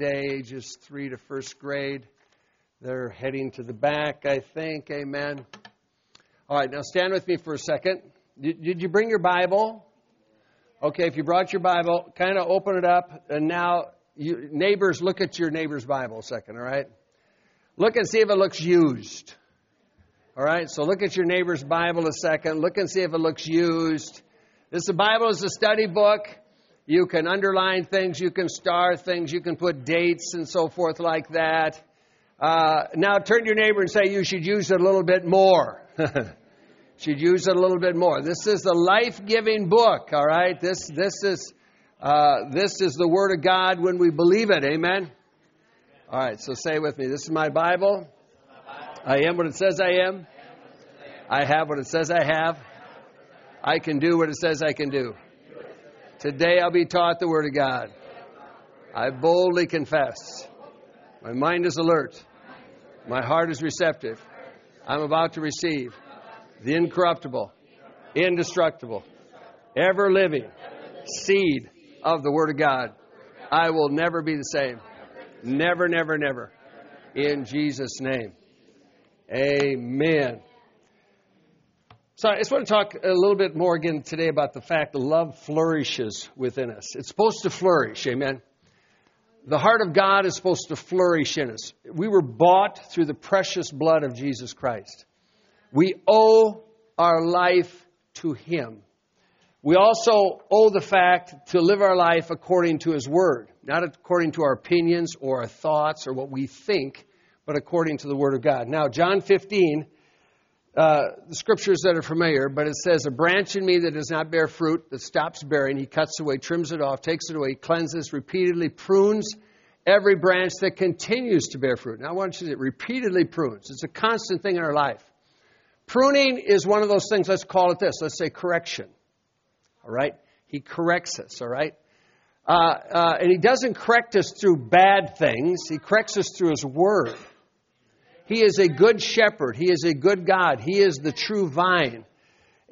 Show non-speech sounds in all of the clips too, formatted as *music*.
Today, ages three to first grade. They're heading to the back, I think. Amen. All right, now stand with me for a second. Did, you bring your Bible? Okay, if you brought your Bible, kind of open it up, and now, you, neighbors, look at your neighbor's Bible a second, all right? Look and see if it looks used. All right, so look at your neighbor's Bible a second. Look and see if it looks used. This Bible is a study book. You can underline things, you can star things, you can put dates and so forth like that. Uh, now turn to your neighbor and say you should use it a little bit more. *laughs* should use it a little bit more. This is the life-giving book. All right, this this is uh, this is the Word of God when we believe it. Amen. All right, so say with me. This is my Bible. I am what it says I am. I have what it says I have. I can do what it says I can do. Today I'll be taught the Word of God. I boldly confess. My mind is alert. My heart is receptive. I'm about to receive the incorruptible, indestructible, ever living seed of the Word of God. I will never be the same. Never, never, never. In Jesus' name. Amen. So I just want to talk a little bit more again today about the fact that love flourishes within us. It's supposed to flourish, amen. The heart of God is supposed to flourish in us. We were bought through the precious blood of Jesus Christ. We owe our life to Him. We also owe the fact to live our life according to His Word, not according to our opinions or our thoughts or what we think, but according to the Word of God. Now, John 15 uh, the scriptures that are familiar, but it says, A branch in me that does not bear fruit, that stops bearing, he cuts away, trims it off, takes it away, cleanses, repeatedly prunes every branch that continues to bear fruit. Now, I want you to repeatedly prunes. It's a constant thing in our life. Pruning is one of those things, let's call it this, let's say correction. All right? He corrects us, all right? Uh, uh, and he doesn't correct us through bad things, he corrects us through his word. He is a good shepherd. He is a good God. He is the true vine.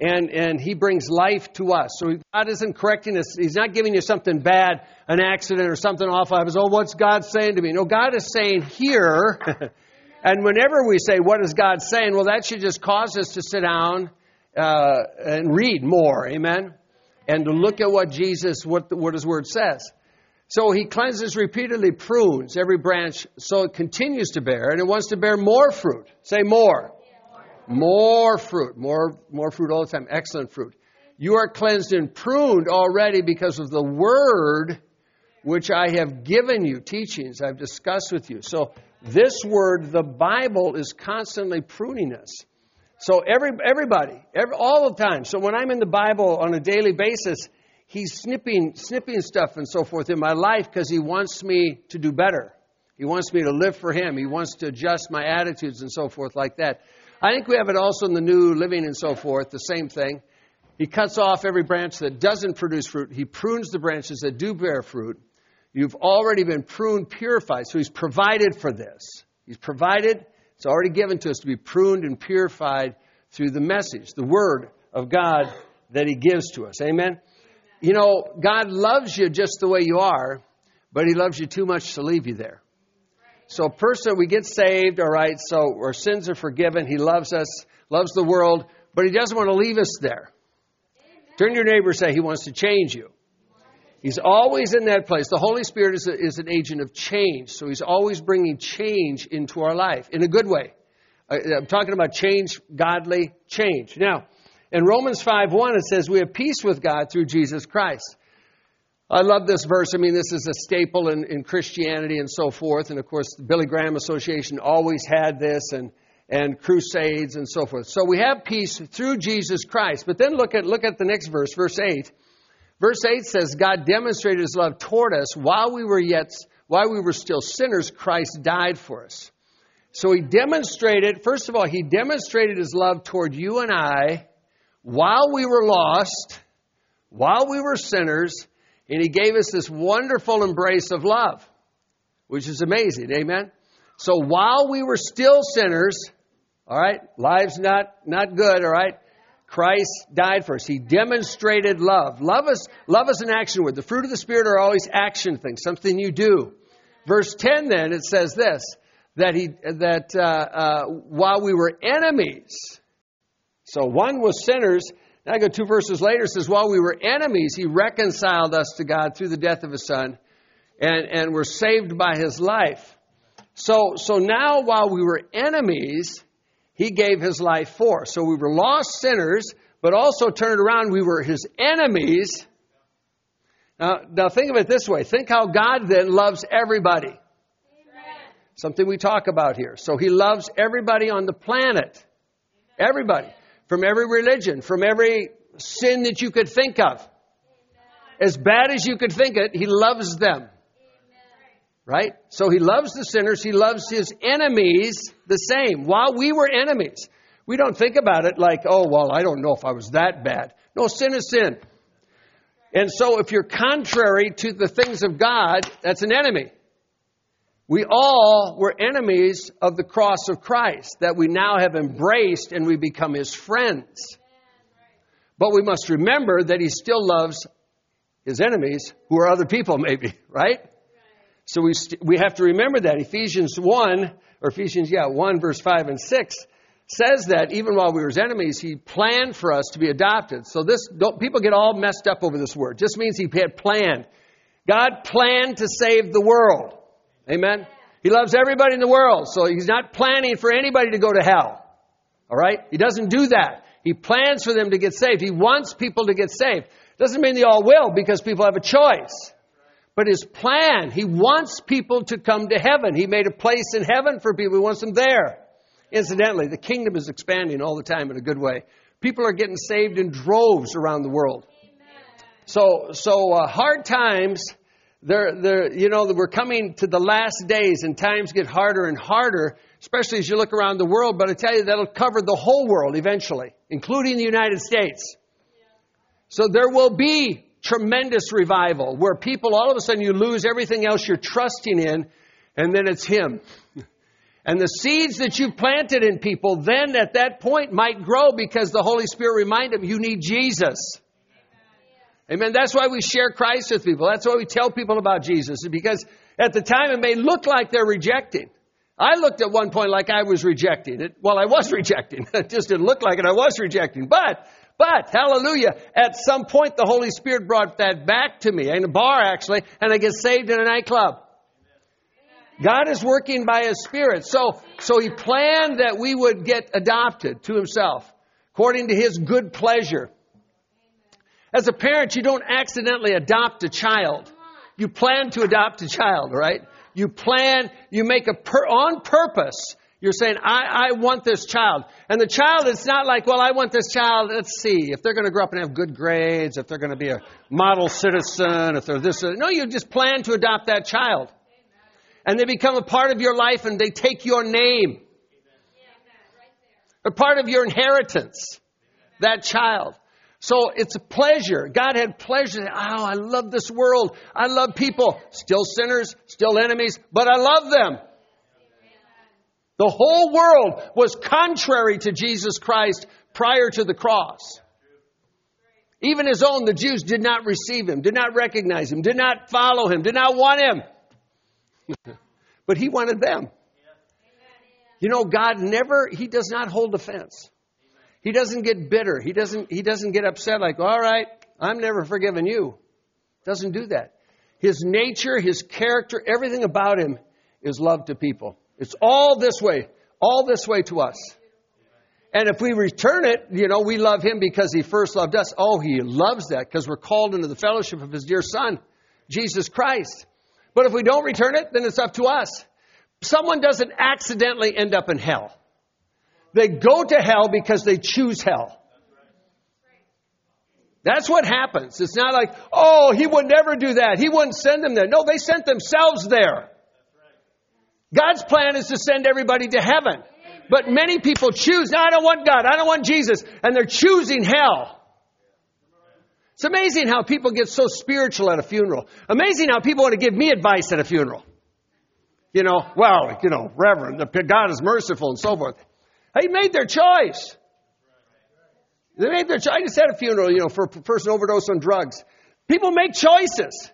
And, and He brings life to us. So God isn't correcting us. He's not giving you something bad, an accident or something awful happens. Oh, what's God saying to me? No, God is saying here. *laughs* and whenever we say, what is God saying? Well, that should just cause us to sit down uh, and read more. Amen? And to look at what Jesus, what, what His Word says. So he cleanses repeatedly, prunes every branch so it continues to bear, and it wants to bear more fruit. Say more. More fruit. More, more fruit all the time. Excellent fruit. You are cleansed and pruned already because of the word which I have given you, teachings I've discussed with you. So this word, the Bible, is constantly pruning us. So every, everybody, every, all the time. So when I'm in the Bible on a daily basis, he's snipping, snipping stuff and so forth in my life because he wants me to do better. He wants me to live for him. He wants to adjust my attitudes and so forth like that. I think we have it also in the new living and so forth, the same thing. He cuts off every branch that doesn't produce fruit. He prunes the branches that do bear fruit. You've already been pruned, purified. So he's provided for this. He's provided, it's already given to us to be pruned and purified through the message, the word of God that he gives to us. Amen? You know, God loves you just the way you are, but He loves you too much to leave you there. So, person, we get saved, all right, so our sins are forgiven. He loves us, loves the world, but He doesn't want to leave us there. Turn to your neighbor and say, He wants to change you. He's always in that place. The Holy Spirit is, a, is an agent of change, so He's always bringing change into our life in a good way. I'm talking about change, godly change. Now, in Romans 5 1, it says, We have peace with God through Jesus Christ. I love this verse. I mean, this is a staple in, in Christianity and so forth. And of course, the Billy Graham Association always had this. And, and crusades and so forth. So we have peace through Jesus Christ. But then look at look at the next verse, verse 8. Verse 8 says God demonstrated his love toward us while we were yet while we were still sinners Christ died for us. So he demonstrated first of all he demonstrated his love toward you and I while we were lost, while we were sinners, and he gave us this wonderful embrace of love, which is amazing. Amen. So while we were still sinners, all right, lives not not good, all right, Christ died for us. He demonstrated love. Love is love is an action word. The fruit of the spirit are always action things, something you do. Verse ten, then it says this that he that uh, uh, while we were enemies, so one was sinners. Now I go two verses later. It says while we were enemies, he reconciled us to God through the death of his son, and and were saved by his life. So, so now while we were enemies, he gave his life for. So we were lost sinners, but also turned around, we were his enemies. Now, now think of it this way. Think how God then loves everybody. Amen. Something we talk about here. So he loves everybody on the planet. Everybody. From every religion, from every sin that you could think of. As bad as you could think it, he loves them. Right? So he loves the sinners. He loves his enemies the same. While we were enemies, we don't think about it like, oh, well, I don't know if I was that bad. No, sin is sin. And so if you're contrary to the things of God, that's an enemy. We all were enemies of the cross of Christ that we now have embraced and we become his friends. But we must remember that he still loves his enemies, who are other people, maybe, *laughs* right? So we, st- we have to remember that. Ephesians 1, or Ephesians, yeah, 1, verse 5 and 6 says that even while we were his enemies, he planned for us to be adopted. So this, people get all messed up over this word. It just means he had planned. God planned to save the world. Amen? He loves everybody in the world, so he's not planning for anybody to go to hell. All right? He doesn't do that. He plans for them to get saved. He wants people to get saved. Doesn't mean they all will because people have a choice. But his plan, he wants people to come to heaven. He made a place in heaven for people. He wants them there. Incidentally, the kingdom is expanding all the time in a good way. People are getting saved in droves around the world. So, so uh, hard times. They're, they're, you know, we're coming to the last days, and times get harder and harder, especially as you look around the world. But I tell you, that'll cover the whole world eventually, including the United States. So there will be tremendous revival where people all of a sudden you lose everything else you're trusting in, and then it's Him. And the seeds that you planted in people then at that point might grow because the Holy Spirit reminded them you need Jesus. Amen. That's why we share Christ with people. That's why we tell people about Jesus. Because at the time it may look like they're rejecting. I looked at one point like I was rejecting it. Well, I was *laughs* rejecting. It just didn't look like it. I was rejecting. But but, hallelujah, at some point the Holy Spirit brought that back to me, in a bar actually, and I get saved in a nightclub. God is working by His Spirit. So, so He planned that we would get adopted to Himself, according to His good pleasure. As a parent, you don't accidentally adopt a child. You plan to adopt a child, right? You plan, you make a per, on purpose you're saying, I, I want this child. And the child, it's not like, well, I want this child, let's see, if they're going to grow up and have good grades, if they're going to be a model citizen, if they're this. Uh, no, you just plan to adopt that child. And they become a part of your life and they take your name. A part of your inheritance, that child. So it's a pleasure. God had pleasure. Oh, I love this world. I love people. Still sinners, still enemies, but I love them. The whole world was contrary to Jesus Christ prior to the cross. Even his own, the Jews, did not receive him, did not recognize him, did not follow him, did not want him. *laughs* but he wanted them. You know, God never, he does not hold offense. He doesn't get bitter. He doesn't, he doesn't get upset like, all right, I'm never forgiving you. Doesn't do that. His nature, his character, everything about him is love to people. It's all this way, all this way to us. And if we return it, you know, we love him because he first loved us. Oh, he loves that because we're called into the fellowship of his dear son, Jesus Christ. But if we don't return it, then it's up to us. Someone doesn't accidentally end up in hell. They go to hell because they choose hell. That's what happens. It's not like, oh, he would never do that. He wouldn't send them there. No, they sent themselves there. God's plan is to send everybody to heaven. But many people choose, no, I don't want God. I don't want Jesus. And they're choosing hell. It's amazing how people get so spiritual at a funeral. Amazing how people want to give me advice at a funeral. You know, well, you know, Reverend, God is merciful and so forth. They made their choice. They made their choice. I just had a funeral, you know, for a person overdosed on drugs. People make choices.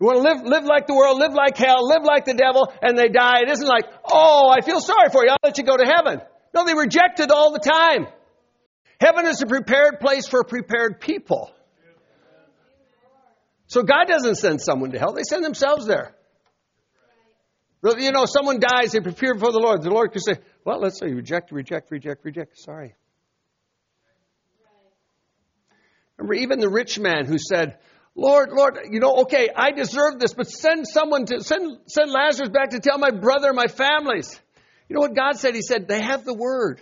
You want to live, live like the world, live like hell, live like the devil, and they die. It isn't like, oh, I feel sorry for you. I'll let you go to heaven. No, they reject it all the time. Heaven is a prepared place for prepared people. So God doesn't send someone to hell, they send themselves there. You know, someone dies, they prepare for the Lord. The Lord can say, well, let's say reject, reject, reject, reject. Sorry. Remember, even the rich man who said, Lord, Lord, you know, okay, I deserve this, but send someone to, send, send Lazarus back to tell my brother, my families. You know what God said? He said, they have the word.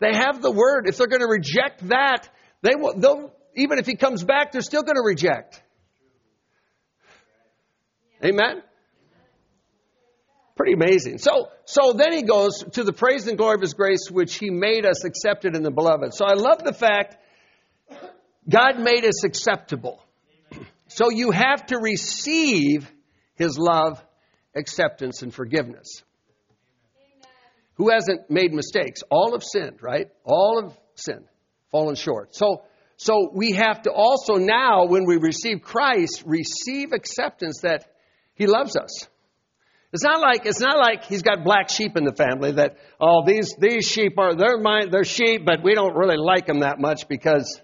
They have the word. If they're going to reject that, they will, they'll, even if he comes back, they're still going to reject. Amen? Pretty amazing. So, so then he goes to the praise and glory of his grace, which he made us accepted in the beloved. So I love the fact God made us acceptable. So you have to receive his love, acceptance, and forgiveness who hasn't made mistakes? All have sinned, right? All have sinned, fallen short. So, so we have to also now, when we receive Christ, receive acceptance that He loves us. It's not like it's not like He's got black sheep in the family that oh these these sheep are they're mine they're sheep but we don't really like them that much because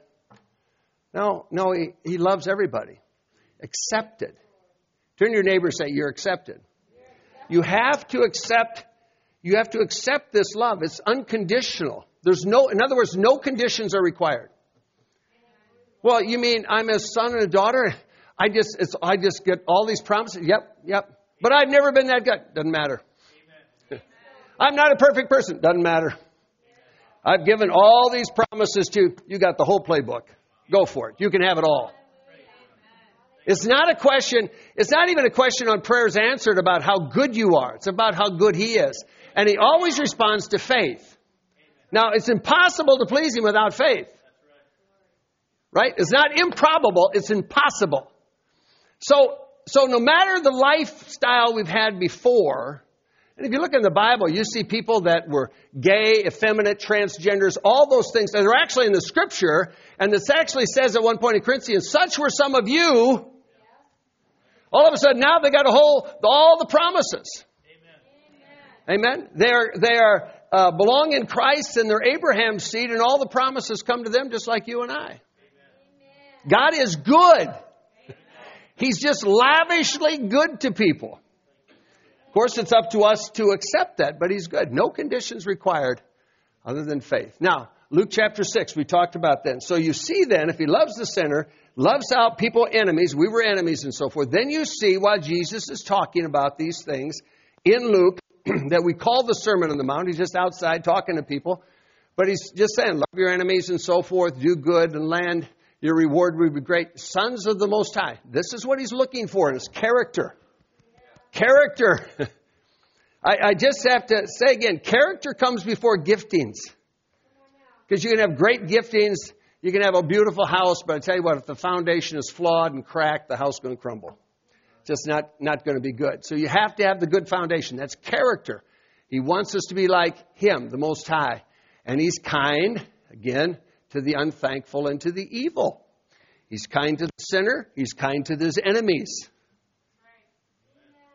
no no He, he loves everybody accepted. Turn to your neighbor and say you're accepted. You have to accept you have to accept this love. It's unconditional. There's no, in other words, no conditions are required. Well, you mean I'm a son and a daughter? I just, I just get all these promises. Yep, yep. But I've never been that good. Doesn't matter. I'm not a perfect person. Doesn't matter. I've given all these promises to you. Got the whole playbook. Go for it. You can have it all. It's not a question, it's not even a question on prayers answered about how good you are. It's about how good He is. And he always responds to faith. Now, it's impossible to please him without faith. Right? It's not improbable, it's impossible. So, so no matter the lifestyle we've had before, and if you look in the Bible, you see people that were gay, effeminate, transgenders, all those things that are actually in the scripture, and this actually says at one point in Corinthians, such were some of you. All of a sudden now they got a whole, all the promises. Amen. Amen. They are, they are uh, belong in Christ and they're Abraham's seed, and all the promises come to them just like you and I. Amen. God is good. He's just lavishly good to people. Of course, it's up to us to accept that, but He's good. No conditions required other than faith. Now, Luke chapter 6, we talked about that. So you see then, if He loves the sinner, loves out people enemies, we were enemies and so forth, then you see why Jesus is talking about these things in Luke, *clears throat* that we call the Sermon on the Mount. He's just outside talking to people. But he's just saying, love your enemies and so forth, do good and land. Your reward will be great. Sons of the Most High. This is what he's looking for his character. Character. *laughs* I, I just have to say again, character comes before giftings. Because you can have great giftings, you can have a beautiful house, but I tell you what, if the foundation is flawed and cracked, the house is going to crumble just not, not going to be good. So you have to have the good foundation. That's character. He wants us to be like Him, the Most High. And He's kind, again, to the unthankful and to the evil. He's kind to the sinner, He's kind to His enemies.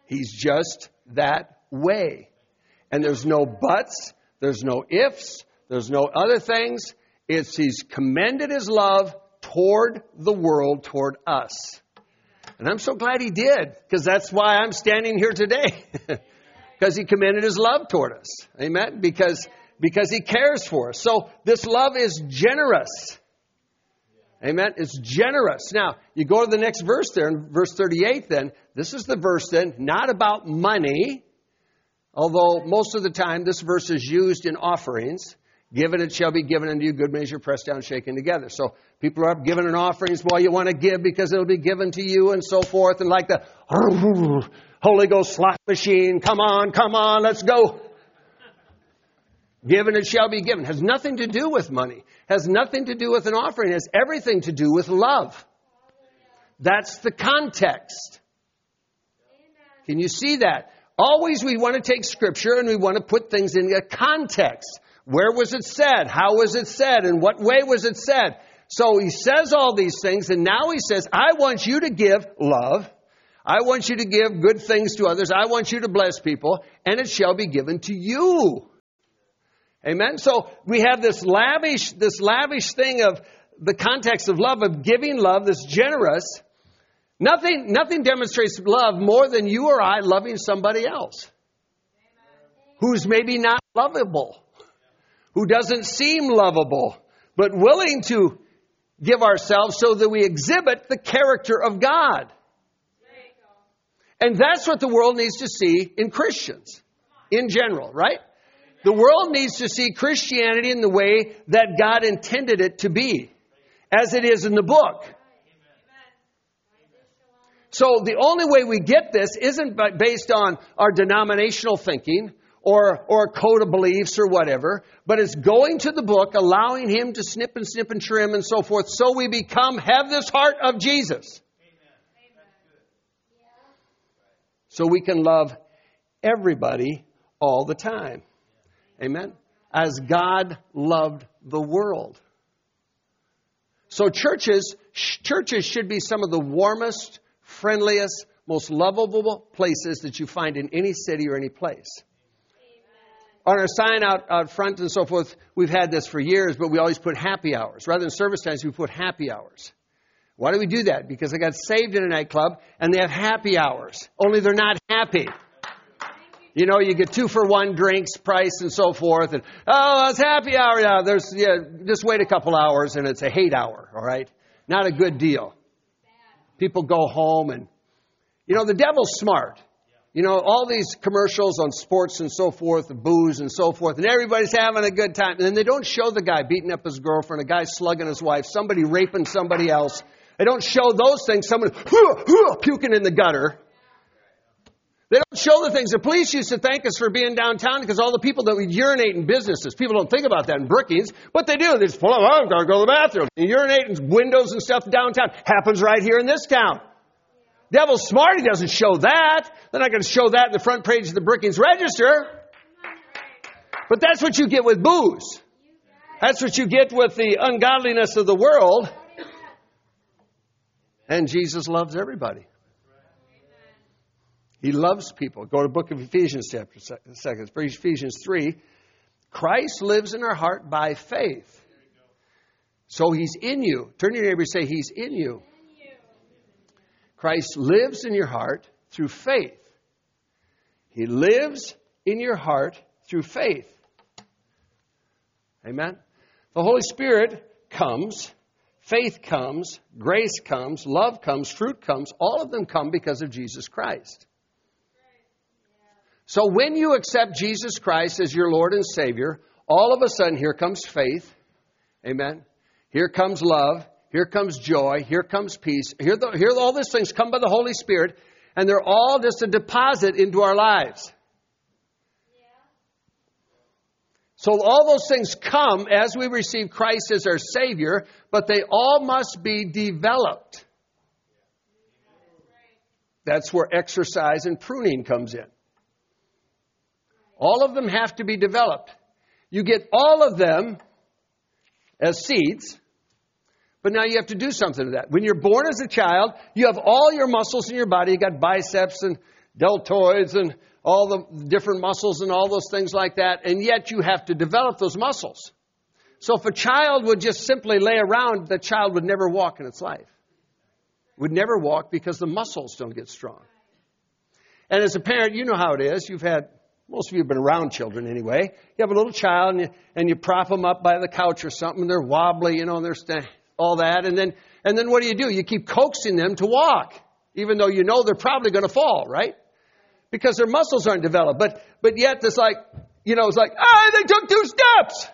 He's just that way. And there's no buts, there's no ifs, there's no other things. It's He's commended His love toward the world, toward us. And I'm so glad he did, because that's why I'm standing here today. *laughs* Because he commended his love toward us. Amen? Because, because he cares for us. So this love is generous. Amen? It's generous. Now, you go to the next verse there, in verse 38 then. This is the verse then, not about money, Although most of the time this verse is used in offerings, given it shall be given unto you, good measure, pressed down, shaken together. So people are up giving an offerings, well, you want to give because it'll be given to you and so forth, and like the *laughs* Holy Ghost slot machine, come on, come on, let's go. Given it shall be given. Has nothing to do with money. Has nothing to do with an offering. Has everything to do with love. That's the context. Can you see that? Always we want to take scripture and we want to put things in a context. Where was it said? How was it said? In what way was it said? So he says all these things and now he says, I want you to give love. I want you to give good things to others. I want you to bless people and it shall be given to you. Amen. So we have this lavish, this lavish thing of the context of love, of giving love, this generous. Nothing, nothing demonstrates love more than you or I loving somebody else who's maybe not lovable, who doesn't seem lovable, but willing to give ourselves so that we exhibit the character of God. And that's what the world needs to see in Christians in general, right? The world needs to see Christianity in the way that God intended it to be, as it is in the book. So the only way we get this isn't based on our denominational thinking or, or code of beliefs or whatever, but it's going to the book, allowing Him to snip and snip and trim and so forth, so we become, have this heart of Jesus. So we can love everybody all the time. Amen? As God loved the world. So churches, churches should be some of the warmest, friendliest, most lovable places that you find in any city or any place. On our sign out, out front and so forth, we've had this for years, but we always put happy hours. Rather than service times, we put happy hours. Why do we do that? Because I got saved in a nightclub and they have happy hours. Only they're not happy. You know, you get two for one drinks price and so forth. And, oh, it's happy hour. Yeah, there's, yeah, just wait a couple hours and it's a hate hour, all right? Not a good deal. People go home and, you know, the devil's smart. You know, all these commercials on sports and so forth, booze and so forth, and everybody's having a good time. And then they don't show the guy beating up his girlfriend, a guy slugging his wife, somebody raping somebody else. They don't show those things, someone *laughs* puking in the gutter. Show the things. The police used to thank us for being downtown because all the people that would urinate in businesses. People don't think about that in Brookings, but they do. They just pull up, oh, to go to the bathroom. And urinate in windows and stuff downtown. Happens right here in this town. Devil's smart. He doesn't show that. They're not going to show that in the front page of the Brookings Register. But that's what you get with booze. That's what you get with the ungodliness of the world. And Jesus loves everybody. He loves people. Go to the book of Ephesians, chapter second, Ephesians 3. Christ lives in our heart by faith. So he's in you. Turn to your neighbor and say, He's in you. Christ lives in your heart through faith. He lives in your heart through faith. Amen. The Holy Spirit comes, faith comes, grace comes, love comes, fruit comes. All of them come because of Jesus Christ. So when you accept Jesus Christ as your Lord and Savior, all of a sudden here comes faith. Amen. Here comes love. Here comes joy. Here comes peace. Here, the, here all these things come by the Holy Spirit, and they're all just a deposit into our lives. So all those things come as we receive Christ as our Savior, but they all must be developed. That's where exercise and pruning comes in. All of them have to be developed. You get all of them as seeds, but now you have to do something to that. When you're born as a child, you have all your muscles in your body. You got biceps and deltoids and all the different muscles and all those things like that, and yet you have to develop those muscles. So if a child would just simply lay around, the child would never walk in its life. Would never walk because the muscles don't get strong. And as a parent, you know how it is. You've had most of you have been around children anyway. You have a little child and you, and you prop them up by the couch or something. They're wobbly, you know, they're st- all that. And then, and then what do you do? You keep coaxing them to walk, even though you know they're probably going to fall, right? because their muscles aren't developed. But, but yet it's like, you know, it's like, ah, they took two steps.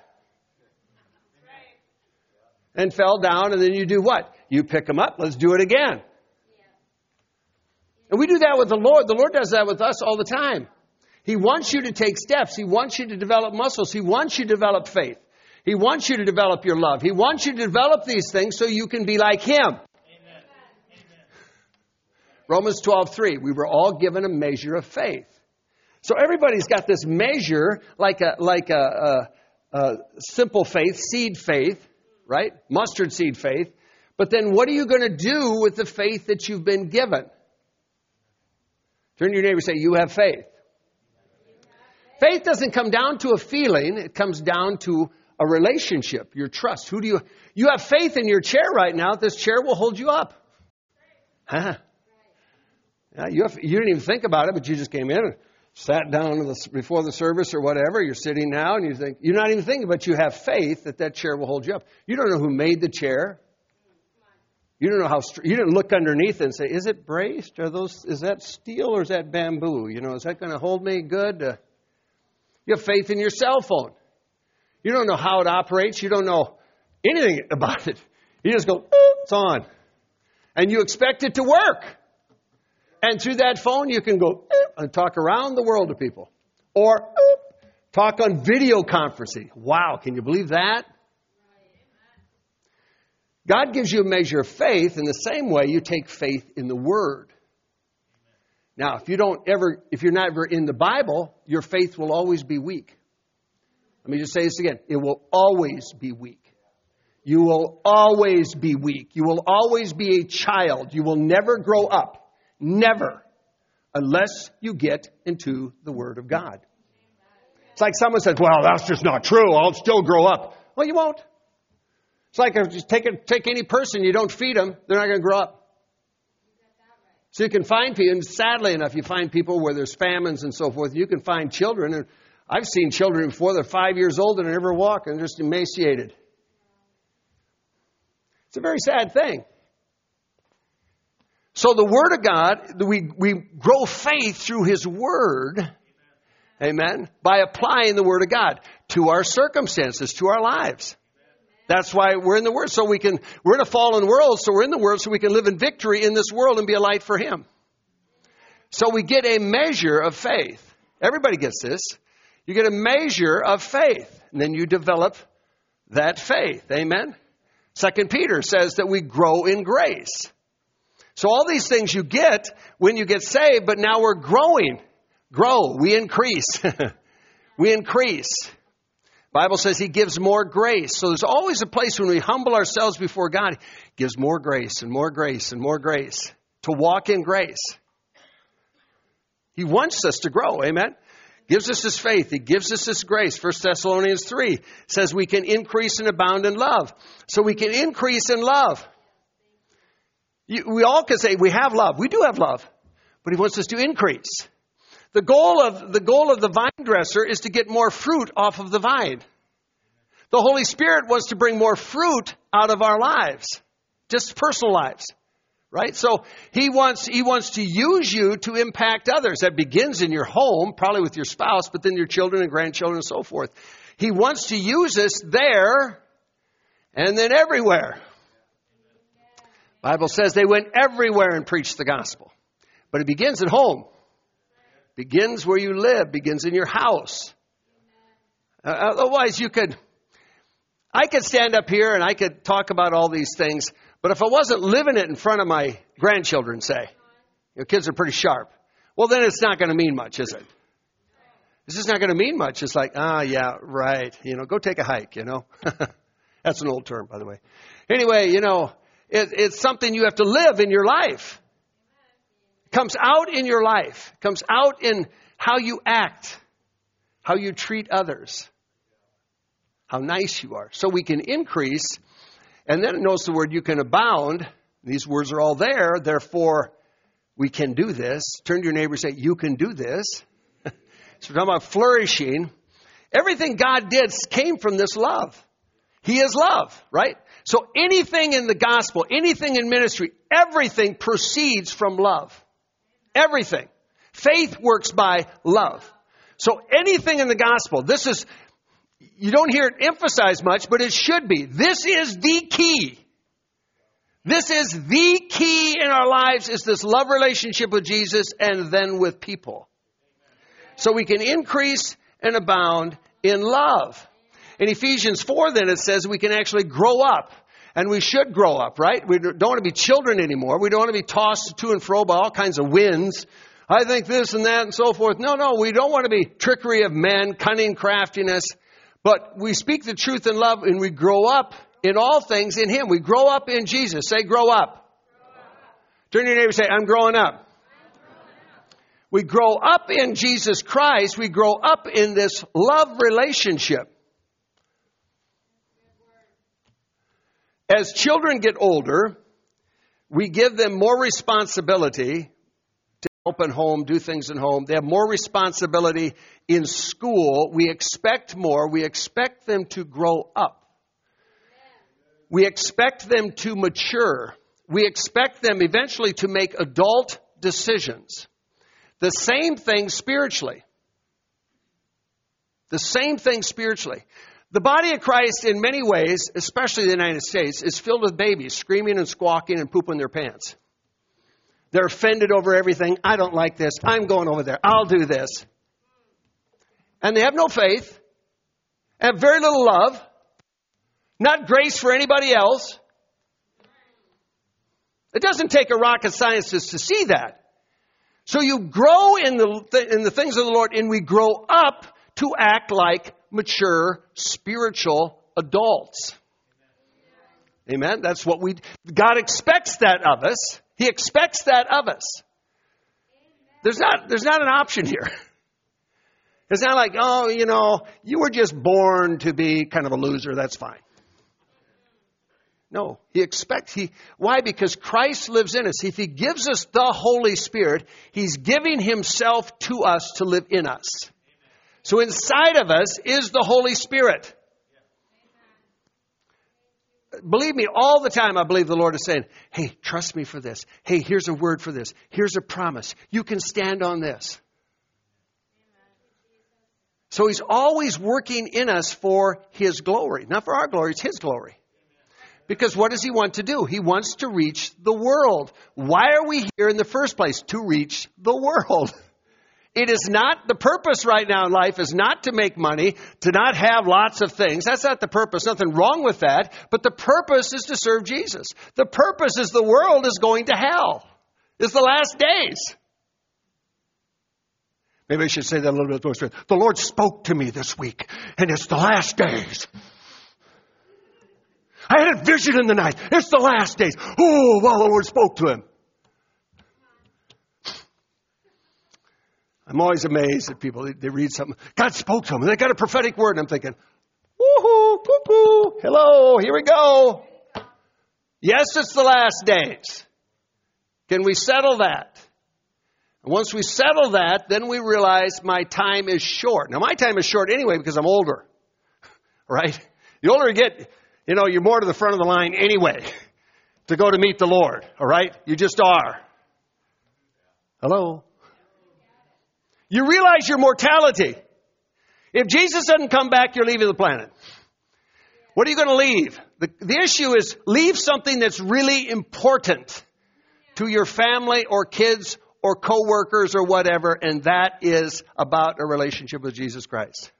And fell down, and then you do what? You pick them up. Let's do it again. And we do that with the Lord. The Lord does that with us all the time. He wants you to take steps. He wants you to develop muscles. He wants you to develop faith. He wants you to develop your love. He wants you to develop these things so you can be like Him. Amen. Romans 12, 3. We were all given a measure of faith. So everybody's got this measure like a, like a, a, a simple faith, seed faith, right? Mustard seed faith. But then what are you going to do with the faith that you've been given? Turn to your neighbor and say, You have faith. Faith doesn't come down to a feeling, it comes down to a relationship, your trust. Who do you you have faith in your chair right now, this chair will hold you up. Huh? Yeah, you, have, you didn't even think about it, but you just came in and sat down before the service or whatever. You're sitting now and you think, you're not even thinking, but you have faith that that chair will hold you up. You don't know who made the chair. You don't know how you didn't look underneath and say, "Is it braced? Are those? Is that steel or is that bamboo? You know, is that going to hold me good?" Uh, you have faith in your cell phone. You don't know how it operates. You don't know anything about it. You just go, it's on, and you expect it to work. And through that phone, you can go and talk around the world to people, or talk on video conferencing. Wow, can you believe that? God gives you a measure of faith in the same way you take faith in the Word. Now, if you don't ever, if you're not ever in the Bible, your faith will always be weak. Let me just say this again. It will always be weak. You will always be weak. You will always be a child. You will never grow up. Never. Unless you get into the Word of God. It's like someone says, well, that's just not true. I'll still grow up. Well, you won't. It's like if you take, a, take any person, you don't feed them, they're not going to grow up. So you can find people, and sadly enough, you find people where there's famines and so forth. You can find children, and I've seen children before they're five years old and they never walk and they're just emaciated. It's a very sad thing. So the Word of God, we, we grow faith through His Word, amen, by applying the Word of God to our circumstances, to our lives. That's why we're in the Word. So we can, we're in a fallen world, so we're in the world so we can live in victory in this world and be a light for Him. So we get a measure of faith. Everybody gets this. You get a measure of faith, and then you develop that faith. Amen? Second Peter says that we grow in grace. So all these things you get when you get saved, but now we're growing. Grow. We increase. *laughs* we increase. Bible says he gives more grace. So there's always a place when we humble ourselves before God, gives more grace and more grace and more grace to walk in grace. He wants us to grow. Amen. Gives us his faith. He gives us his grace. 1 Thessalonians 3 says we can increase and abound in love. So we can increase in love. You, we all can say we have love. We do have love. But he wants us to increase. The goal of the goal of the vine dresser is to get more fruit off of the vine. The Holy Spirit wants to bring more fruit out of our lives, just personal lives. Right? So he wants he wants to use you to impact others. That begins in your home, probably with your spouse, but then your children and grandchildren and so forth. He wants to use us there and then everywhere. Bible says they went everywhere and preached the gospel. But it begins at home. Begins where you live, begins in your house. Uh, otherwise, you could, I could stand up here and I could talk about all these things, but if I wasn't living it in front of my grandchildren, say, your kids are pretty sharp, well, then it's not going to mean much, is it? It's just not going to mean much. It's like, ah, yeah, right. You know, go take a hike, you know. *laughs* That's an old term, by the way. Anyway, you know, it, it's something you have to live in your life comes out in your life, comes out in how you act, how you treat others, how nice you are. So we can increase, and then it knows the word you can abound. These words are all there, therefore we can do this. Turn to your neighbor and say, You can do this. *laughs* so we're talking about flourishing. Everything God did came from this love. He is love, right? So anything in the gospel, anything in ministry, everything proceeds from love. Everything. Faith works by love. So anything in the gospel, this is, you don't hear it emphasized much, but it should be. This is the key. This is the key in our lives is this love relationship with Jesus and then with people. So we can increase and abound in love. In Ephesians 4 then it says we can actually grow up. And we should grow up, right? We don't want to be children anymore. We don't want to be tossed to and fro by all kinds of winds. I think this and that and so forth. No, no, we don't want to be trickery of men, cunning craftiness. But we speak the truth in love and we grow up in all things in Him. We grow up in Jesus. Say, grow up. Grow up. Turn to your neighbor and say, I'm growing up. We grow up in Jesus Christ. We grow up in this love relationship. As children get older, we give them more responsibility to help at home, do things at home. They have more responsibility in school. We expect more. We expect them to grow up. We expect them to mature. We expect them eventually to make adult decisions. The same thing spiritually. The same thing spiritually. The body of Christ, in many ways, especially the United States, is filled with babies screaming and squawking and pooping their pants. They're offended over everything. I don't like this. I'm going over there. I'll do this. And they have no faith, have very little love, not grace for anybody else. It doesn't take a rocket scientist to see that. So you grow in the, in the things of the Lord and we grow up to act like mature spiritual adults. Amen. That's what we, God expects that of us. He expects that of us. There's not, there's not an option here. *laughs* It's not like, oh, you know, you were just born to be kind of a loser. That's fine. No, he expects he why? Because Christ lives in us. If he gives us the Holy Spirit, he's giving himself to us to live in us. So inside of us is the Holy Spirit. Believe me, all the time I believe the Lord is saying, Hey, trust me for this. Hey, here's a word for this. Here's a promise. You can stand on this. So he's always working in us for his glory. Not for our glory, it's his glory. Because what does he want to do? He wants to reach the world. Why are we here in the first place? To reach the world. *laughs* It is not, the purpose right now in life is not to make money, to not have lots of things. That's not the purpose. Nothing wrong with that. But the purpose is to serve Jesus. The purpose is the world is going to hell. It's the last days. Maybe I should say that a little bit more. The Lord spoke to me this week, and it's the last days. I had a vision in the night. It's the last days. Oh, well, the Lord spoke to him. I'm always amazed at people. They, they read something. God spoke to them. They got a prophetic word. And I'm thinking, woohoo, cuckoo, hello, here we go. Yes, it's the last days. Can we settle that? And once we settle that, then we realize my time is short. Now, my time is short anyway because I'm older. *laughs* Right? The older you get, you know, you're more to the front of the line anyway *laughs* to go to meet the Lord. All right? You just are. Hello? You realize your mortality. If Jesus doesn't come back, you're leaving the planet. What are you going to leave? The, the issue is leave something that's really important to your family or kids or coworkers or whatever, and that is about a relationship with Jesus Christ.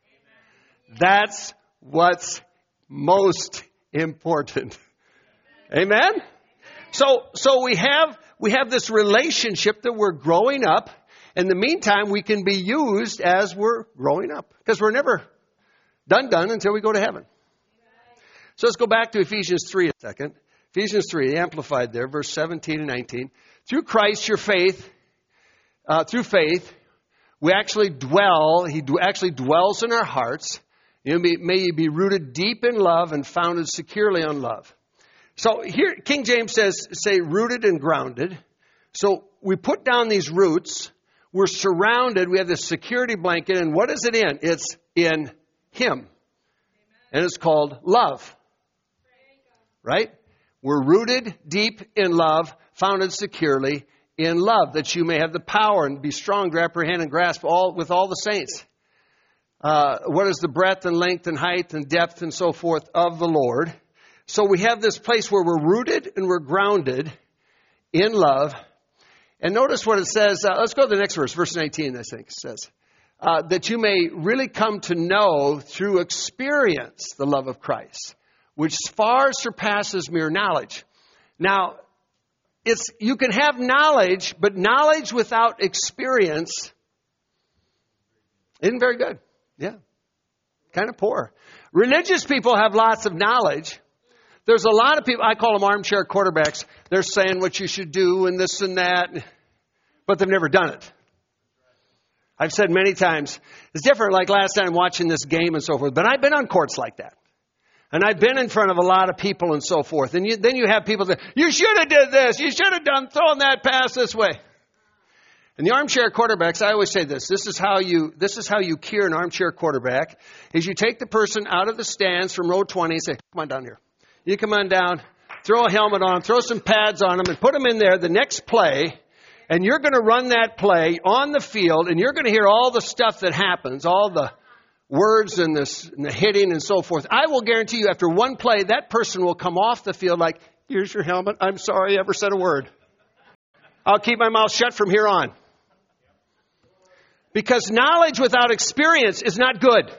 That's what's most important. Amen? So, so we have, we have this relationship that we're growing up. In the meantime, we can be used as we're growing up. Because we're never done done until we go to heaven. So let's go back to Ephesians 3 a second. Ephesians 3, amplified there, verse 17 and 19. Through Christ, your faith, uh, through faith, we actually dwell, He actually dwells in our hearts you may, may you be rooted deep in love and founded securely on love. So here, King James says, say rooted and grounded. So we put down these roots. We're surrounded. We have this security blanket. And what is it in? It's in Him. And it's called love. Right? We're rooted deep in love, founded securely in love, that you may have the power and be strong to apprehend and grasp all with all the saints. Uh, what is the breadth and length and height and depth and so forth of the Lord? So we have this place where we're rooted and we're grounded in love. And notice what it says. Uh, let's go to the next verse, verse 19, I think it says. Uh, that you may really come to know through experience the love of Christ, which far surpasses mere knowledge. Now, it's, you can have knowledge, but knowledge without experience isn't very good. Yeah. Kind of poor. Religious people have lots of knowledge. There's a lot of people, I call them armchair quarterbacks. They're saying what you should do and this and that, but they've never done it. I've said many times, it's different like last time watching this game and so forth, but I've been on courts like that. And I've been in front of a lot of people and so forth. And you, then you have people that, you should have did this. You should have done, thrown that pass this way. And the armchair quarterbacks, I always say this. This is how you, this is how you cure an armchair quarterback, is you take the person out of the stands from row 20 and say, come on down here. You come on down, throw a helmet on, throw some pads on them and put them in there the next play. And you're going to run that play on the field and you're going to hear all the stuff that happens, all the, words and, this, and the hitting and so forth, I will guarantee you after one play, that person will come off the field like, here's your helmet. I'm sorry I ever said a word. I'll keep my mouth shut from here on. Because knowledge without experience is not good.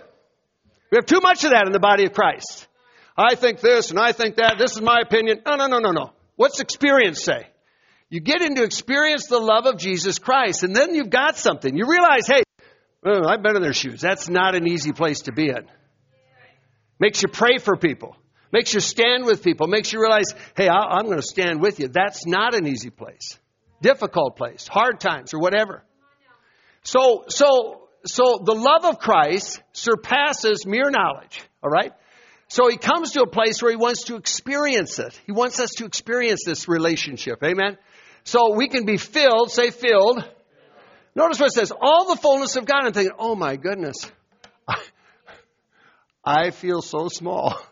We have too much of that in the body of Christ. I think this and I think that. This is my opinion. No, no, no, no, no. What's experience say? You get into experience the love of Jesus Christ and then you've got something. You realize, hey, Oh, I've been in their shoes. That's not an easy place to be in. Makes you pray for people. Makes you stand with people. Makes you realize, hey, I'm going to stand with you. That's not an easy place. Difficult place. Hard times or whatever. So, so, so the love of Christ surpasses mere knowledge. All right? So he comes to a place where he wants to experience it. He wants us to experience this relationship. Amen? So we can be filled, say filled, Notice what it says, all the fullness of God. I'm thinking, oh my goodness, *laughs* I feel so small. *laughs*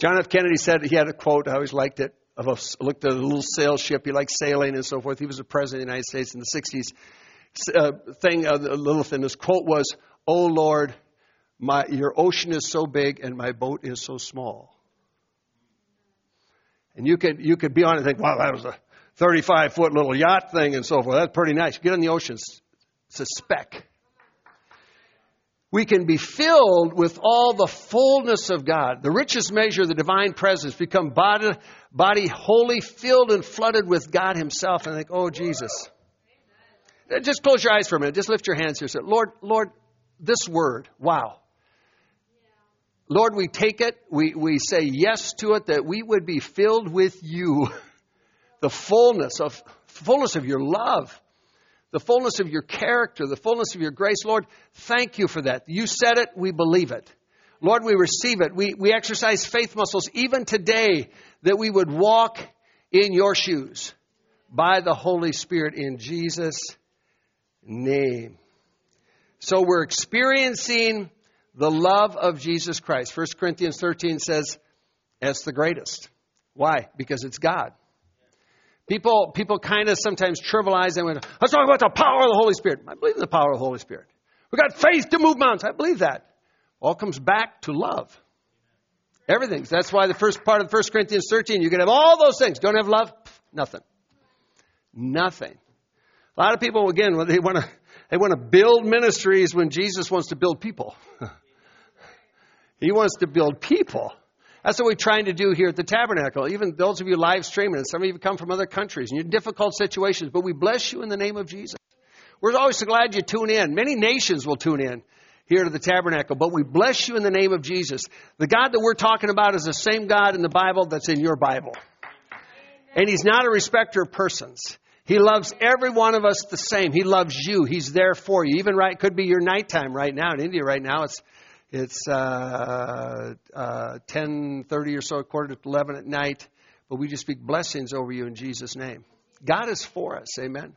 John F. Kennedy said he had a quote, I always liked it, of a, looked at a little sail ship. He liked sailing and so forth. He was the president of the United States in the 60s. Uh, thing, uh, little thing, this quote was, Oh Lord, my, your ocean is so big and my boat is so small. And you could, you could be on it and think, wow, that was a 35 foot little yacht thing and so forth. That's pretty nice. Get in the ocean, it's a speck. We can be filled with all the fullness of God, the richest measure of the divine presence, become body, body wholly filled and flooded with God Himself, and think, oh, Jesus. Just close your eyes for a minute. Just lift your hands here. Say, Lord, Lord, this word, wow. Lord, we take it, we, we say yes to it, that we would be filled with you. *laughs* the fullness of fullness of your love, the fullness of your character, the fullness of your grace. Lord, thank you for that. You said it, we believe it. Lord, we receive it. We, we exercise faith muscles even today that we would walk in your shoes by the Holy Spirit in Jesus' name. So we're experiencing the love of Jesus Christ. 1 Corinthians 13 says, it's the greatest. Why? Because it's God. People, people kind of sometimes trivialize and went, let's talk about the power of the Holy Spirit. I believe in the power of the Holy Spirit. We've got faith to move mountains. I believe that. All comes back to love. Everything. That's why the first part of 1 Corinthians 13, you can have all those things. Don't have love? Nothing. Nothing. A lot of people, again, they want to, they want to build ministries when Jesus wants to build people. *laughs* he wants to build people. That's what we're trying to do here at the tabernacle. Even those of you live streaming, and some of you come from other countries, and you're in difficult situations, but we bless you in the name of Jesus. We're always so glad you tune in. Many nations will tune in here to the tabernacle, but we bless you in the name of Jesus. The God that we're talking about is the same God in the Bible that's in your Bible. And He's not a respecter of persons. He loves every one of us the same. He loves you. He's there for you. Even right, could be your nighttime right now in India right now. It's it's uh, uh, 10:30 or so, quarter to 11 at night. But we just speak blessings over you in Jesus' name. God is for us. Amen. Amen.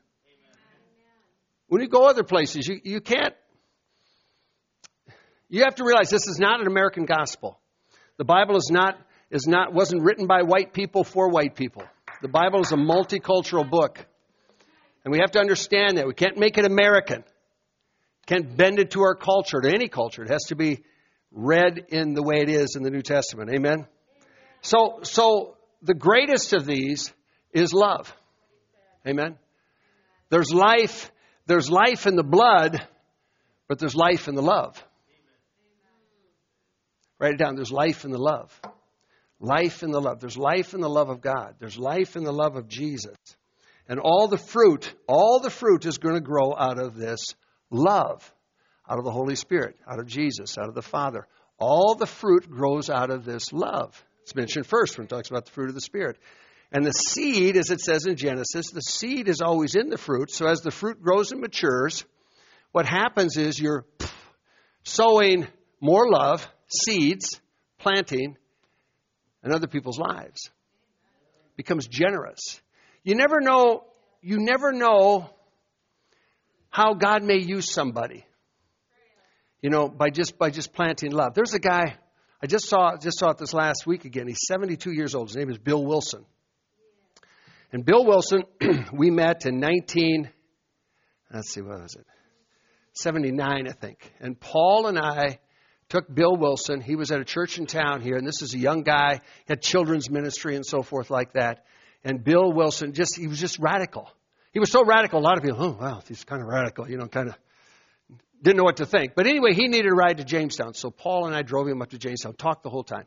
When you go other places, you, you can't. You have to realize this is not an American gospel. The Bible is not is not wasn't written by white people for white people. The Bible is a multicultural book. And we have to understand that. We can't make it American. Can't bend it to our culture, to any culture. It has to be read in the way it is in the New Testament. Amen? So, so the greatest of these is love. Amen? There's life, there's life in the blood, but there's life in the love. Write it down. There's life in the love. Life in the love. There's life in the love of God. There's life in the love of Jesus. And all the fruit, all the fruit is going to grow out of this love, out of the Holy Spirit, out of Jesus, out of the Father. All the fruit grows out of this love. It's mentioned first when it talks about the fruit of the Spirit. And the seed, as it says in Genesis, the seed is always in the fruit. So as the fruit grows and matures, what happens is you're sowing more love, seeds, planting, in other people's lives. Becomes generous. You never know, you never know how God may use somebody. You know, by just by just planting love. There's a guy I just saw just saw it this last week again. He's 72 years old. His name is Bill Wilson. And Bill Wilson, *clears throat* we met in 19 let's see what was it? 79, I think. And Paul and I took Bill Wilson. He was at a church in town here, and this is a young guy, had children's ministry and so forth like that. And Bill Wilson just he was just radical. He was so radical, a lot of people, oh wow, he's kind of radical, you know, kind of didn't know what to think. But anyway, he needed a ride to Jamestown. So Paul and I drove him up to Jamestown, talked the whole time.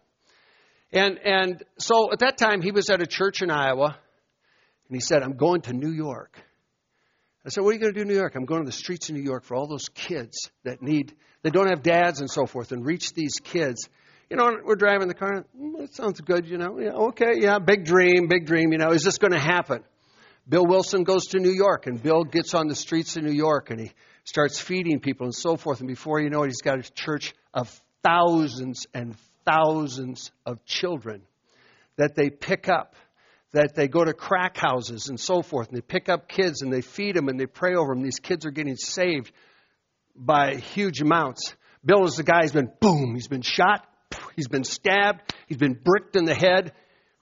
And and so at that time he was at a church in Iowa and he said, I'm going to New York. I said, What are you going to do in New York? I'm going to the streets of New York for all those kids that need that don't have dads and so forth and reach these kids. You know, we're driving the car. Mm, that sounds good, you know. Yeah, okay, yeah, big dream, big dream, you know. Is this going to happen? Bill Wilson goes to New York and Bill gets on the streets of New York and he starts feeding people and so forth. And before you know it, he's got a church of thousands and thousands of children that they pick up, that they go to crack houses and so forth, and they pick up kids and they feed them and they pray over them. These kids are getting saved by huge amounts. Bill is the guy who's been boom, he's been shot, he's been stabbed, he's been bricked in the head,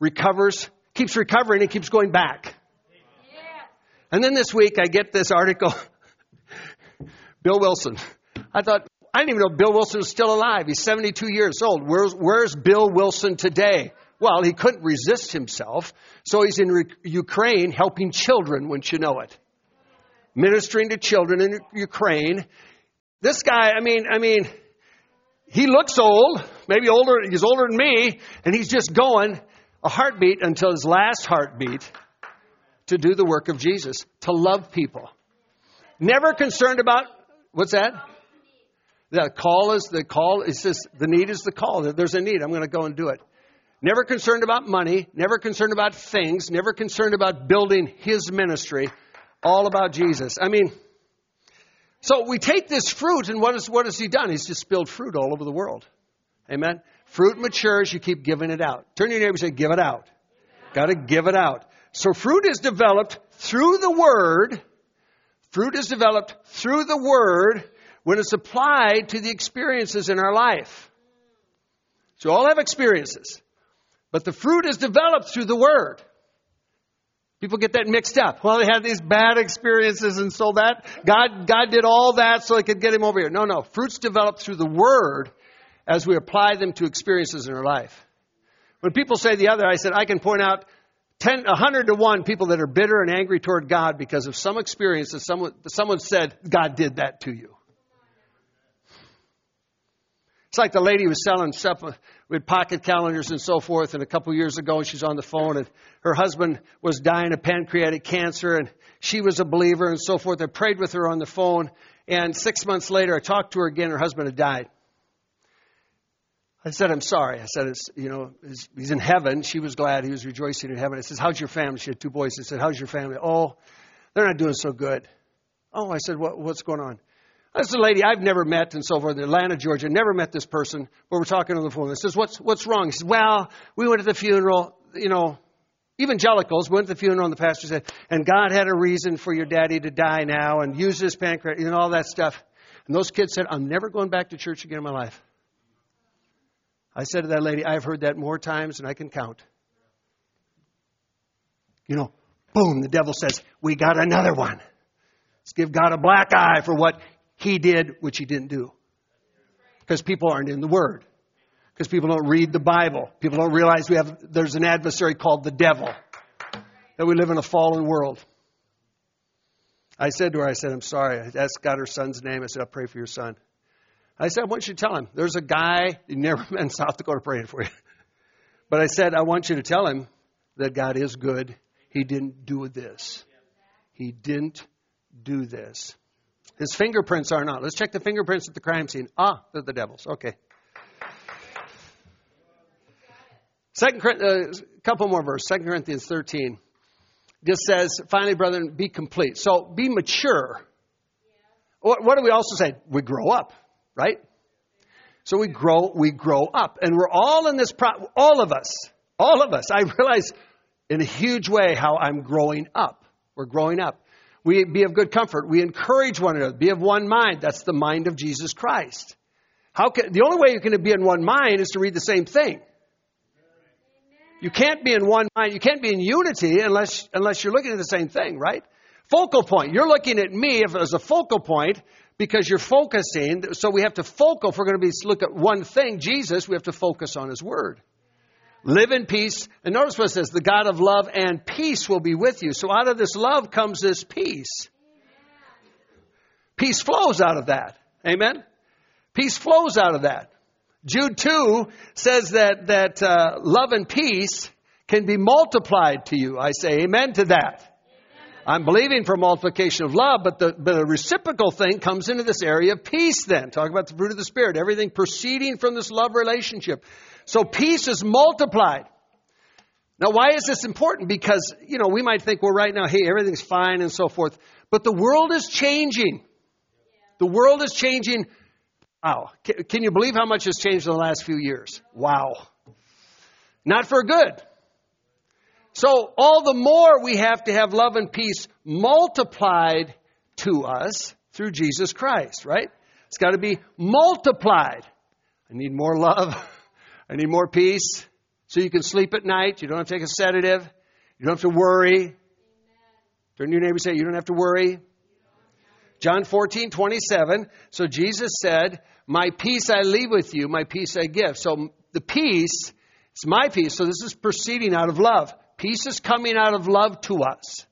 recovers, keeps recovering, and keeps going back. And then this week I get this article *laughs* Bill Wilson. I thought, I didn't even know Bill Wilson was still alive. He's 72 years old. Where's, where's Bill Wilson today? Well, he couldn't resist himself, so he's in re- Ukraine helping children, wouldn't you know it? Ministering to children in Ukraine. This guy, I mean, I mean, he looks old, maybe older, he's older than me, and he's just going a heartbeat until his last heartbeat to do the work of Jesus, to love people. Never concerned about What's that? The call is the call. It says the need is the call. There's a need. I'm going to go and do it. Never concerned about money. Never concerned about things. Never concerned about building his ministry. All about Jesus. I mean, so we take this fruit, and what, is, what has he done? He's just spilled fruit all over the world. Amen. Fruit matures, you keep giving it out. Turn to your neighbor and say, Give it out. Got to give it out. So fruit is developed through the word Fruit is developed through the Word when it's applied to the experiences in our life. So all have experiences. But the fruit is developed through the Word. People get that mixed up. Well, they had these bad experiences and so that God, God did all that so he could get him over here. No, no. Fruits develop through the Word as we apply them to experiences in our life. When people say the other, I said, I can point out 10, 100 to 1 people that are bitter and angry toward God because of some experience that someone, someone said, God did that to you. It's like the lady was selling stuff with pocket calendars and so forth, and a couple years ago, and she's on the phone, and her husband was dying of pancreatic cancer, and she was a believer and so forth. I prayed with her on the phone, and six months later, I talked to her again. Her husband had died. I said, I'm sorry. I said, it's, you know, he's in heaven. She was glad. He was rejoicing in heaven. I said, how's your family? She had two boys. I said, how's your family? Oh, they're not doing so good. Oh, I said, what, what's going on? This is a lady I've never met and so forth in Atlanta, Georgia. Never met this person, but we're talking on the phone. I says, what's, what's wrong? He says, well, we went to the funeral, you know, evangelicals went to the funeral and the pastor said, and God had a reason for your daddy to die now and use his pancreas and all that stuff. And those kids said, I'm never going back to church again in my life. I said to that lady, I've heard that more times than I can count. You know, boom, the devil says, We got another one. Let's give God a black eye for what he did, which he didn't do. Because people aren't in the Word. Because people don't read the Bible. People don't realize we have, there's an adversary called the devil. That we live in a fallen world. I said to her, I said, I'm sorry. I asked God her son's name. I said, I'll pray for your son. I said, I want you to tell him. There's a guy, you *laughs* never met in South Dakota praying for you. But I said, I want you to tell him that God is good. He didn't do this. He didn't do this. His fingerprints are not. Let's check the fingerprints at the crime scene. Ah, they're the devil's. Okay. Second, a uh, couple more verses. Second Corinthians 13 just says, finally, brethren, be complete. So be mature. What, what do we also say? We grow up, right? So we grow, we grow up, and we're all in this. Pro- all of us, all of us. I realize in a huge way how I'm growing up. We're growing up. We be of good comfort. We encourage one another. Be of one mind. That's the mind of Jesus Christ. How can, the only way you can be in one mind is to read the same thing. You can't be in one mind. You can't be in unity unless, unless you're looking at the same thing, right? Focal point. You're looking at me as a focal point because you're focusing. So we have to focus. If we're going to be look at one thing, Jesus, we have to focus on His Word. Live in peace. And notice what it says, the God of love and peace will be with you. So out of this love comes this peace. Peace flows out of that. Amen? Peace flows out of that. Jude 2 says that, that uh, love and peace can be multiplied to you. I say amen to that. I'm believing for multiplication of love, but the, but the reciprocal thing comes into this area of peace then. Talk about the fruit of the Spirit. Everything proceeding from this love relationship. So peace is multiplied. Now, why is this important? Because, you know, we might think, well, right now, hey, everything's fine and so forth. But the world is changing. The world is changing Wow. Can you believe how much has changed in the last few years? Wow. Not for good. So, all the more we have to have love and peace multiplied to us through Jesus Christ, right? It's got to be multiplied. I need more love. *laughs* I need more peace. So you can sleep at night. You don't have to take a sedative. You don't have to worry. Turn to your neighbor and say, You don't have to worry. John 14, 27. So Jesus said, My peace I leave with you, my peace I give. So the peace, it's my peace. So this is proceeding out of love. Peace is coming out of love to us.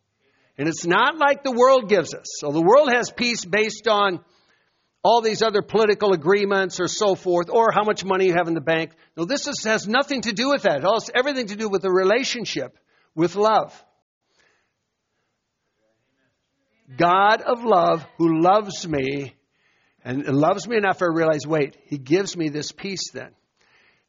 And it's not like the world gives us. So the world has peace based on all these other political agreements or so forth, or how much money you have in the bank. No, this is, has nothing to do with that. It has everything to do with the relationship with love. God of love who loves me and loves me enough I realize, wait, he gives me this peace then.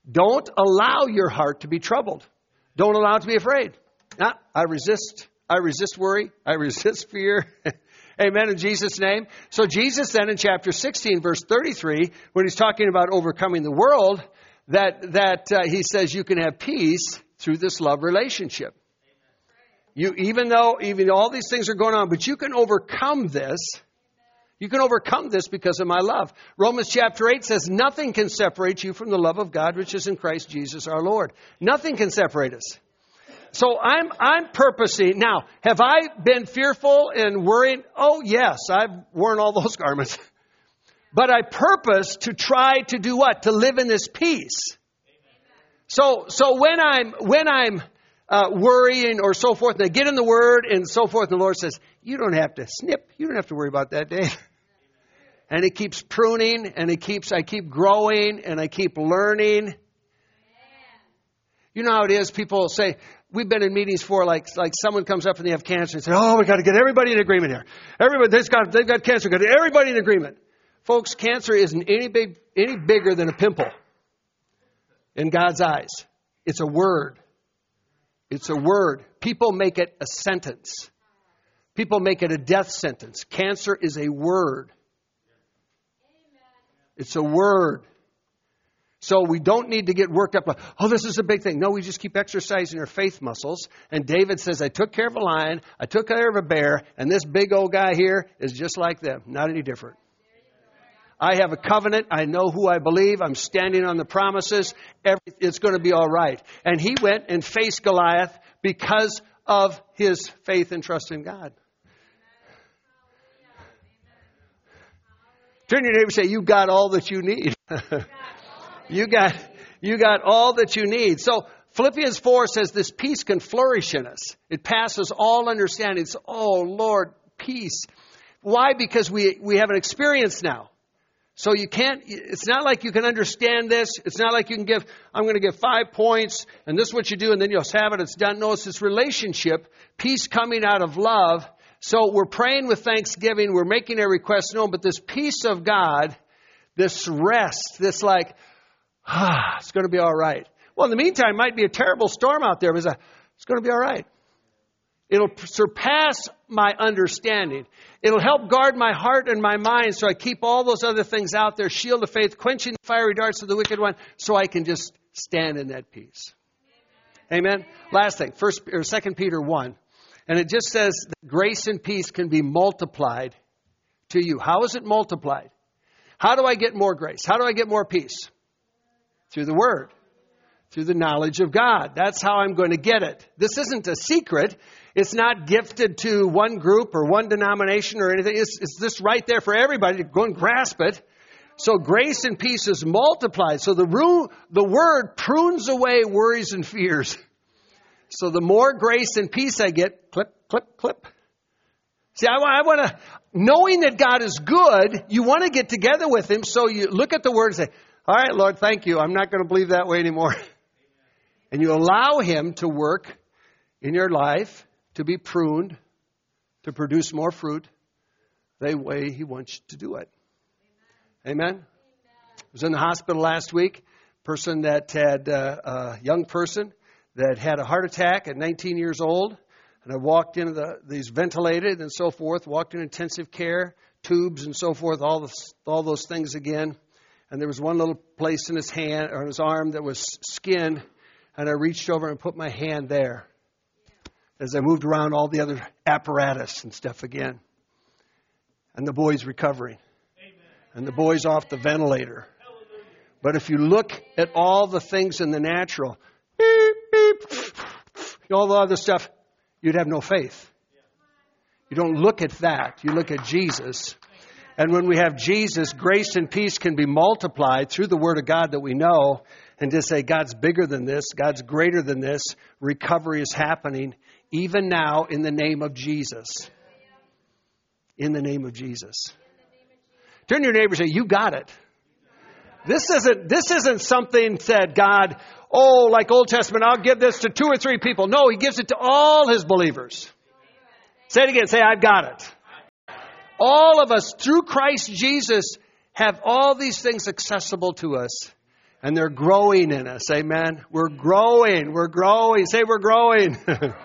Don't allow your heart to be troubled. Don't allow it to be afraid. Nah, I resist. I resist worry. I resist fear. *laughs* Amen in Jesus' name. So Jesus then in chapter 16, verse 33, when he's talking about overcoming the world, that, that uh, he says you can have peace through this love relationship. You, even though even all these things are going on, but you can overcome this. You can overcome this because of my love. Romans chapter 8 says, Nothing can separate you from the love of God which is in Christ Jesus our Lord. Nothing can separate us. So I'm, I'm purposing. Now, have I been fearful and worried? Oh, yes, I've worn all those *laughs* garments. But I purpose to try to do what? To live in this peace. So, so when I'm, when I'm uh, worrying or so forth. And they get in the Word and so forth. And the Lord says, You don't have to snip. You don't have to worry about that day. *laughs* And He keeps pruning and He keeps, I keep growing and I keep learning. You know how it is. People say, We've been in meetings for like like someone comes up and they have cancer and say, "Oh, we got to get everybody in agreement here. Everybody, they've got they've got cancer. Got everybody in agreement." Folks, cancer isn't any big any bigger than a pimple in God's eyes. It's a word. It's a word. People make it a sentence. People make it a death sentence. Cancer is a word. It's a word. So we don't need to get worked up oh, this is a big thing. No, we just keep exercising our faith muscles. And David says, I took care of a lion, I took care of a bear, and this big old guy here is just like them, not any different. I have a covenant. I know who I believe. I'm standing on the promises. It's going to be all right. And he went and faced Goliath because of his faith and trust in God. Turn your neighbor and say, You got all that you need. *laughs* you got you got all that you need. So Philippians 4 says this peace can flourish in us. It passes all understanding. It's, oh Lord, peace. Why? Because we, we have an experience now. So you can't, it's not like you can understand this. It's not like you can give, I'm going to give five points and this is what you do and then you'll have it. It's done. No, it's this relationship, peace coming out of love. So we're praying with thanksgiving. We're making a request known, but this peace of God, this rest, this like, ah, it's going to be all right. Well, in the meantime, it might be a terrible storm out there, but it's going to be all right. It'll surpass my understanding. It'll help guard my heart and my mind so I keep all those other things out there, shield of faith, quenching the fiery darts of the wicked one, so I can just stand in that peace. Amen. Last thing, first or second Peter one, and it just says that grace and peace can be multiplied to you. How is it multiplied? How do I get more grace? How do I get more peace? Through the Word, through the knowledge of God. That's how I'm going to get it. This isn't a secret. It's not gifted to one group or one denomination or anything. It's, it's this right there for everybody to go and grasp it. So grace and peace is multiplied. So the, the word prunes away worries and fears. So the more grace and peace I get, clip, clip. See, I, I want to, knowing that God is good, you want to get together with Him. So you look at the word and say, all right, Lord, thank you. I'm not going to believe that way anymore. *laughs* And you allow Him to work in your life to be pruned, to produce more fruit the way He wants you to do it. Amen? I was in the hospital last week. Person that had uh, a young person that had a heart attack at 19 years old, and I walked into the, these ventilated and so forth. Walked in intensive care, tubes and so forth, all the, all those things again. And there was one little place in his hand or in his arm that was skin, and I reached over and put my hand there as I moved around all the other apparatus and stuff again. And the boy's recovering. And the boy's off the ventilator. But if you look at all the things in the natural, beep, beep, all the other stuff, you'd have no faith. You don't look at that. You look at Jesus. And when we have Jesus, grace and peace can be multiplied through the Word of God that we know and to say, God's bigger than this, God's greater than this, recovery is happening even now in the name of Jesus. In the name of Jesus. Turn to your neighbor and say, You got it. This isn't, this isn't something that God, oh, like Old Testament, I'll give this to two or three people. No, He gives it to all His believers. Say it again. Say, I've got it. All of us, through Christ Jesus, have all these things accessible to us. And they're growing in us. Amen. We're growing. We're growing. Say, we're growing. *laughs*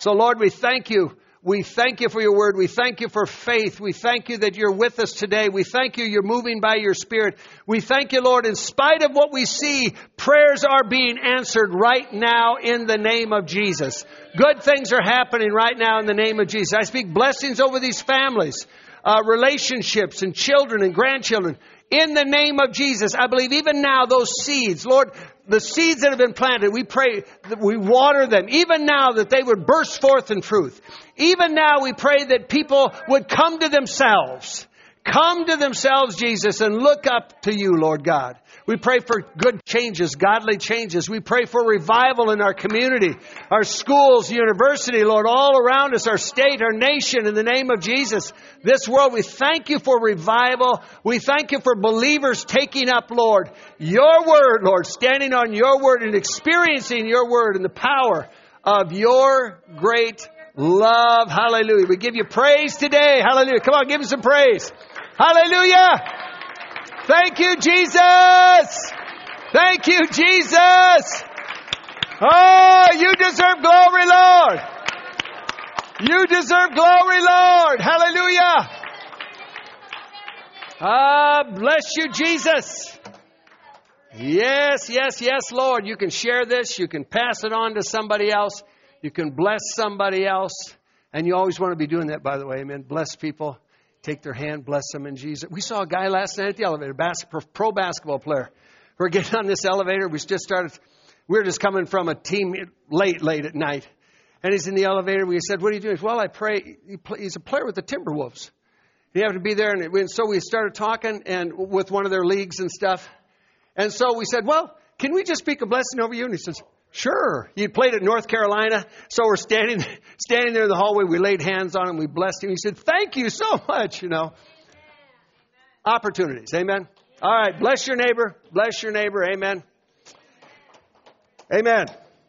So, Lord, we thank you. We thank you for your word. We thank you for faith. We thank you that you're with us today. We thank you you're moving by your spirit. We thank you, Lord, in spite of what we see, prayers are being answered right now in the name of Jesus. Good things are happening right now in the name of Jesus. I speak blessings over these families, uh, relationships, and children and grandchildren. In the name of Jesus, I believe even now those seeds, Lord, the seeds that have been planted, we pray that we water them, even now that they would burst forth in truth. Even now we pray that people would come to themselves. Come to themselves, Jesus, and look up to you, Lord God. We pray for good changes, godly changes. We pray for revival in our community, our schools, university, Lord, all around us, our state, our nation, in the name of Jesus. This world, we thank you for revival. We thank you for believers taking up, Lord, your word, Lord, standing on your word and experiencing your word and the power of your great love. Hallelujah. We give you praise today. Hallelujah. Come on, give him some praise. Hallelujah. Thank you, Jesus. Thank you, Jesus. Oh, you deserve glory, Lord. You deserve glory, Lord. Hallelujah. Ah, bless you, Jesus. Yes, yes, yes, Lord. You can share this. You can pass it on to somebody else. You can bless somebody else. And you always want to be doing that, by the way. Amen. Bless people take their hand, bless them in Jesus. We saw a guy last night at the elevator, bas- pro basketball player. We're getting on this elevator. We just started, we were just coming from a team late, late at night. And he's in the elevator. We said, What are you doing? Said, well, I pray. He's a player with the Timberwolves. He happened to be there. And so we started talking and with one of their leagues and stuff. And so we said, Well, can we just speak a blessing over you? And he says, Sure. He played at North Carolina. So we're standing, *laughs* standing there in the hallway. We laid hands on him. We blessed him. He said, Thank you so much, you know. Opportunities. Amen. All right. Bless your neighbor. Bless your neighbor. Amen. Amen.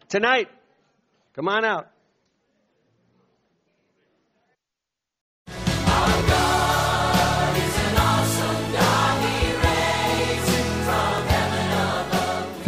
Tonight, come on out.